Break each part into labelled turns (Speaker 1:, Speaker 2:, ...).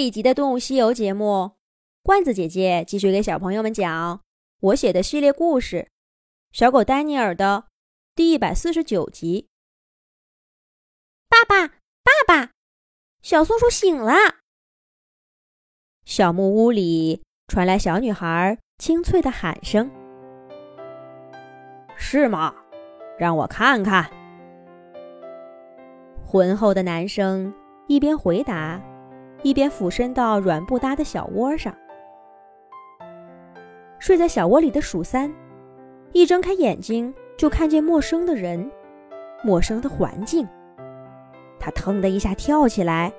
Speaker 1: 这一集的《动物西游》节目，罐子姐姐继续给小朋友们讲我写的系列故事《小狗丹尼尔》的第一百四十九集。
Speaker 2: 爸爸，爸爸，小松鼠醒了！
Speaker 1: 小木屋里传来小女孩清脆的喊声：“
Speaker 3: 是吗？让我看看。”
Speaker 1: 浑厚的男声一边回答。一边俯身到软布搭的小窝上，睡在小窝里的鼠三，一睁开眼睛就看见陌生的人，陌生的环境。他腾的一下跳起来，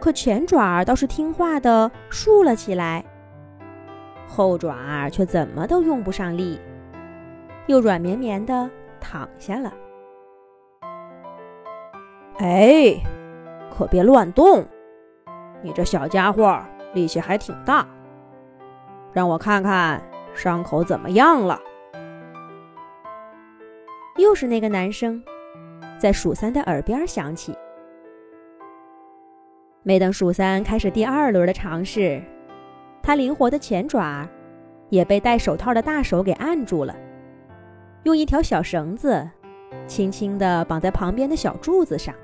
Speaker 1: 可前爪倒是听话的竖了起来，后爪却怎么都用不上力，又软绵绵的躺下了。
Speaker 3: 哎，可别乱动！你这小家伙力气还挺大，让我看看伤口怎么样了。
Speaker 1: 又是那个男生，在鼠三的耳边响起。没等鼠三开始第二轮的尝试，他灵活的前爪也被戴手套的大手给按住了，用一条小绳子轻轻的绑在旁边的小柱子上，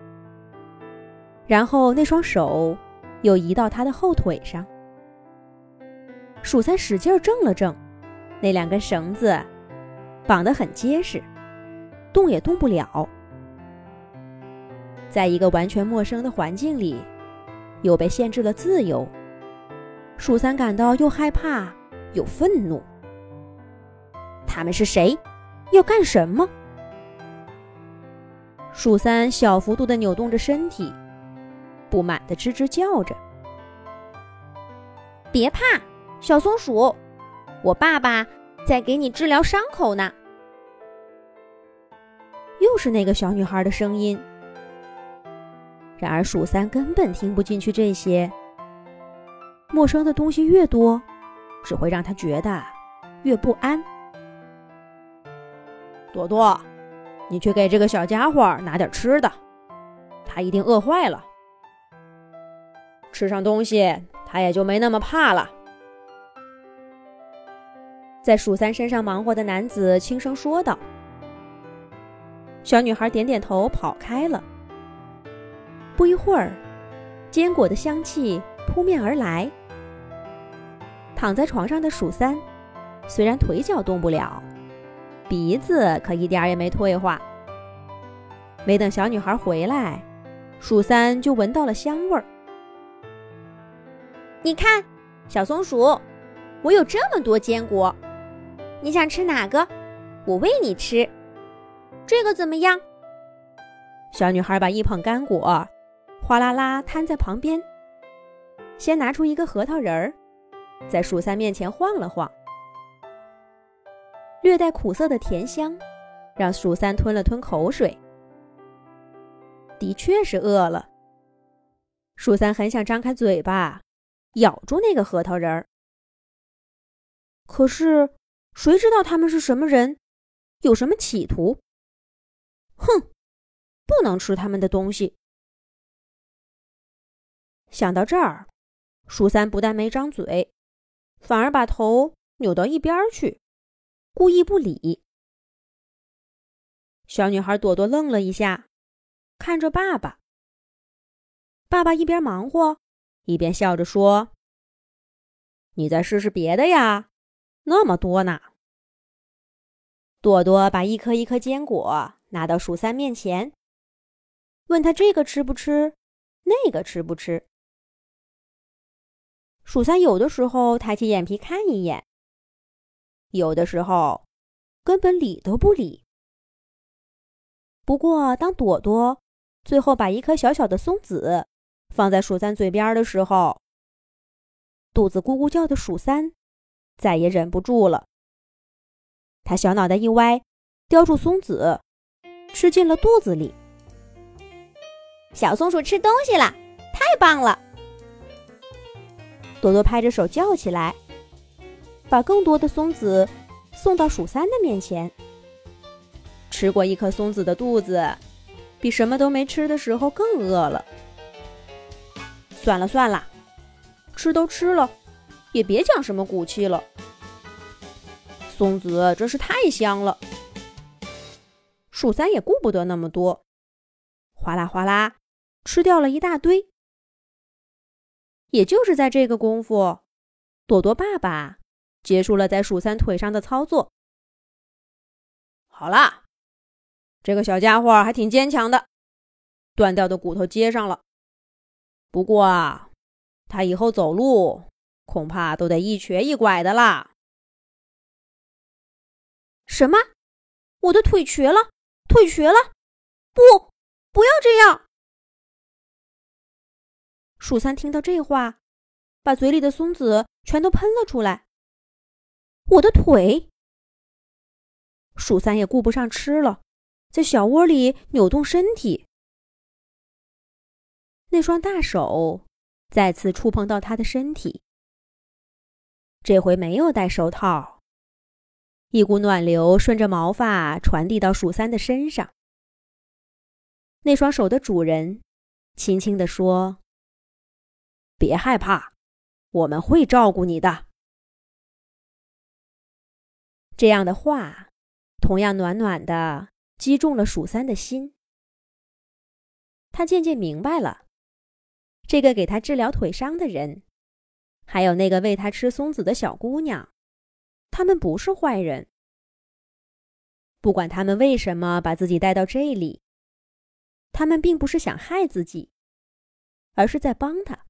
Speaker 1: 然后那双手。又移到他的后腿上，鼠三使劲挣了挣，那两根绳子绑得很结实，动也动不了。在一个完全陌生的环境里，又被限制了自由，鼠三感到又害怕又愤怒。他们是谁？要干什么？鼠三小幅度地扭动着身体。不满的吱吱叫着：“
Speaker 2: 别怕，小松鼠，我爸爸在给你治疗伤口呢。”
Speaker 1: 又是那个小女孩的声音。然而鼠三根本听不进去这些。陌生的东西越多，只会让他觉得越不安。
Speaker 3: 朵朵，你去给这个小家伙拿点吃的，他一定饿坏了。吃上东西，他也就没那么怕了。
Speaker 1: 在鼠三身上忙活的男子轻声说道。小女孩点点头，跑开了。不一会儿，坚果的香气扑面而来。躺在床上的鼠三，虽然腿脚动不了，鼻子可一点也没退化。没等小女孩回来，鼠三就闻到了香味儿。
Speaker 2: 你看，小松鼠，我有这么多坚果，你想吃哪个？我喂你吃。这个怎么样？
Speaker 1: 小女孩把一捧干果哗啦啦摊在旁边，先拿出一个核桃仁儿，在鼠三面前晃了晃，略带苦涩的甜香让鼠三吞了吞口水。的确是饿了，鼠三很想张开嘴巴。咬住那个核桃仁儿，可是谁知道他们是什么人，有什么企图？哼，不能吃他们的东西。想到这儿，鼠三不但没张嘴，反而把头扭到一边去，故意不理。小女孩朵朵愣了一下，看着爸爸。爸爸一边忙活。一边笑着说：“你再试试别的呀，那么多呢。”朵朵把一颗一颗坚果拿到鼠三面前，问他这个吃不吃，那个吃不吃。鼠三有的时候抬起眼皮看一眼，有的时候根本理都不理。不过，当朵朵最后把一颗小小的松子，放在鼠三嘴边的时候，肚子咕咕叫的鼠三再也忍不住了。他小脑袋一歪，叼住松子，吃进了肚子里。
Speaker 2: 小松鼠吃东西了，太棒了！
Speaker 1: 朵朵拍着手叫起来，把更多的松子送到鼠三的面前。吃过一颗松子的肚子，比什么都没吃的时候更饿了。
Speaker 2: 算了算了，吃都吃了，也别讲什么骨气了。松子真是太香了。
Speaker 1: 鼠三也顾不得那么多，哗啦哗啦吃掉了一大堆。也就是在这个功夫，朵朵爸爸结束了在鼠三腿上的操作。
Speaker 3: 好啦，这个小家伙还挺坚强的，断掉的骨头接上了。不过啊，他以后走路恐怕都得一瘸一拐的啦。
Speaker 2: 什么？我的腿瘸了？腿瘸了？不，不要这样！
Speaker 1: 鼠三听到这话，把嘴里的松子全都喷了出来。我的腿！鼠三也顾不上吃了，在小窝里扭动身体。那双大手再次触碰到他的身体，这回没有戴手套。一股暖流顺着毛发传递到鼠三的身上。那双手的主人轻轻地说：“
Speaker 3: 别害怕，我们会照顾你的。”
Speaker 1: 这样的话，同样暖暖的击中了鼠三的心。他渐渐明白了。这个给他治疗腿伤的人，还有那个喂他吃松子的小姑娘，他们不是坏人。不管他们为什么把自己带到这里，他们并不是想害自己，而是在帮他。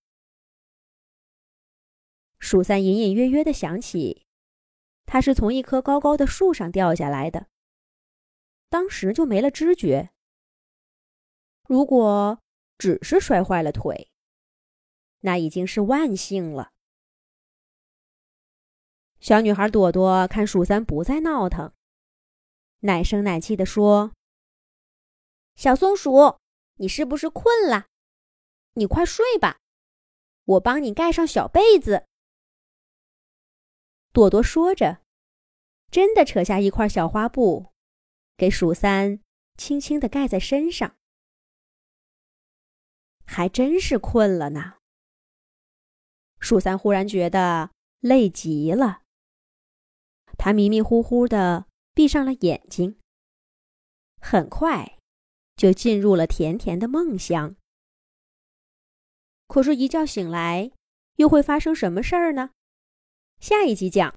Speaker 1: 鼠三隐隐约约的想起，他是从一棵高高的树上掉下来的，当时就没了知觉。如果只是摔坏了腿，那已经是万幸了。小女孩朵朵看鼠三不再闹腾，奶声奶气地说：“
Speaker 2: 小松鼠，你是不是困了？你快睡吧，我帮你盖上小被子。”
Speaker 1: 朵朵说着，真的扯下一块小花布，给鼠三轻轻地盖在身上。还真是困了呢。树三忽然觉得累极了，他迷迷糊糊的闭上了眼睛，很快就进入了甜甜的梦乡。可是，一觉醒来，又会发生什么事儿呢？下一集讲。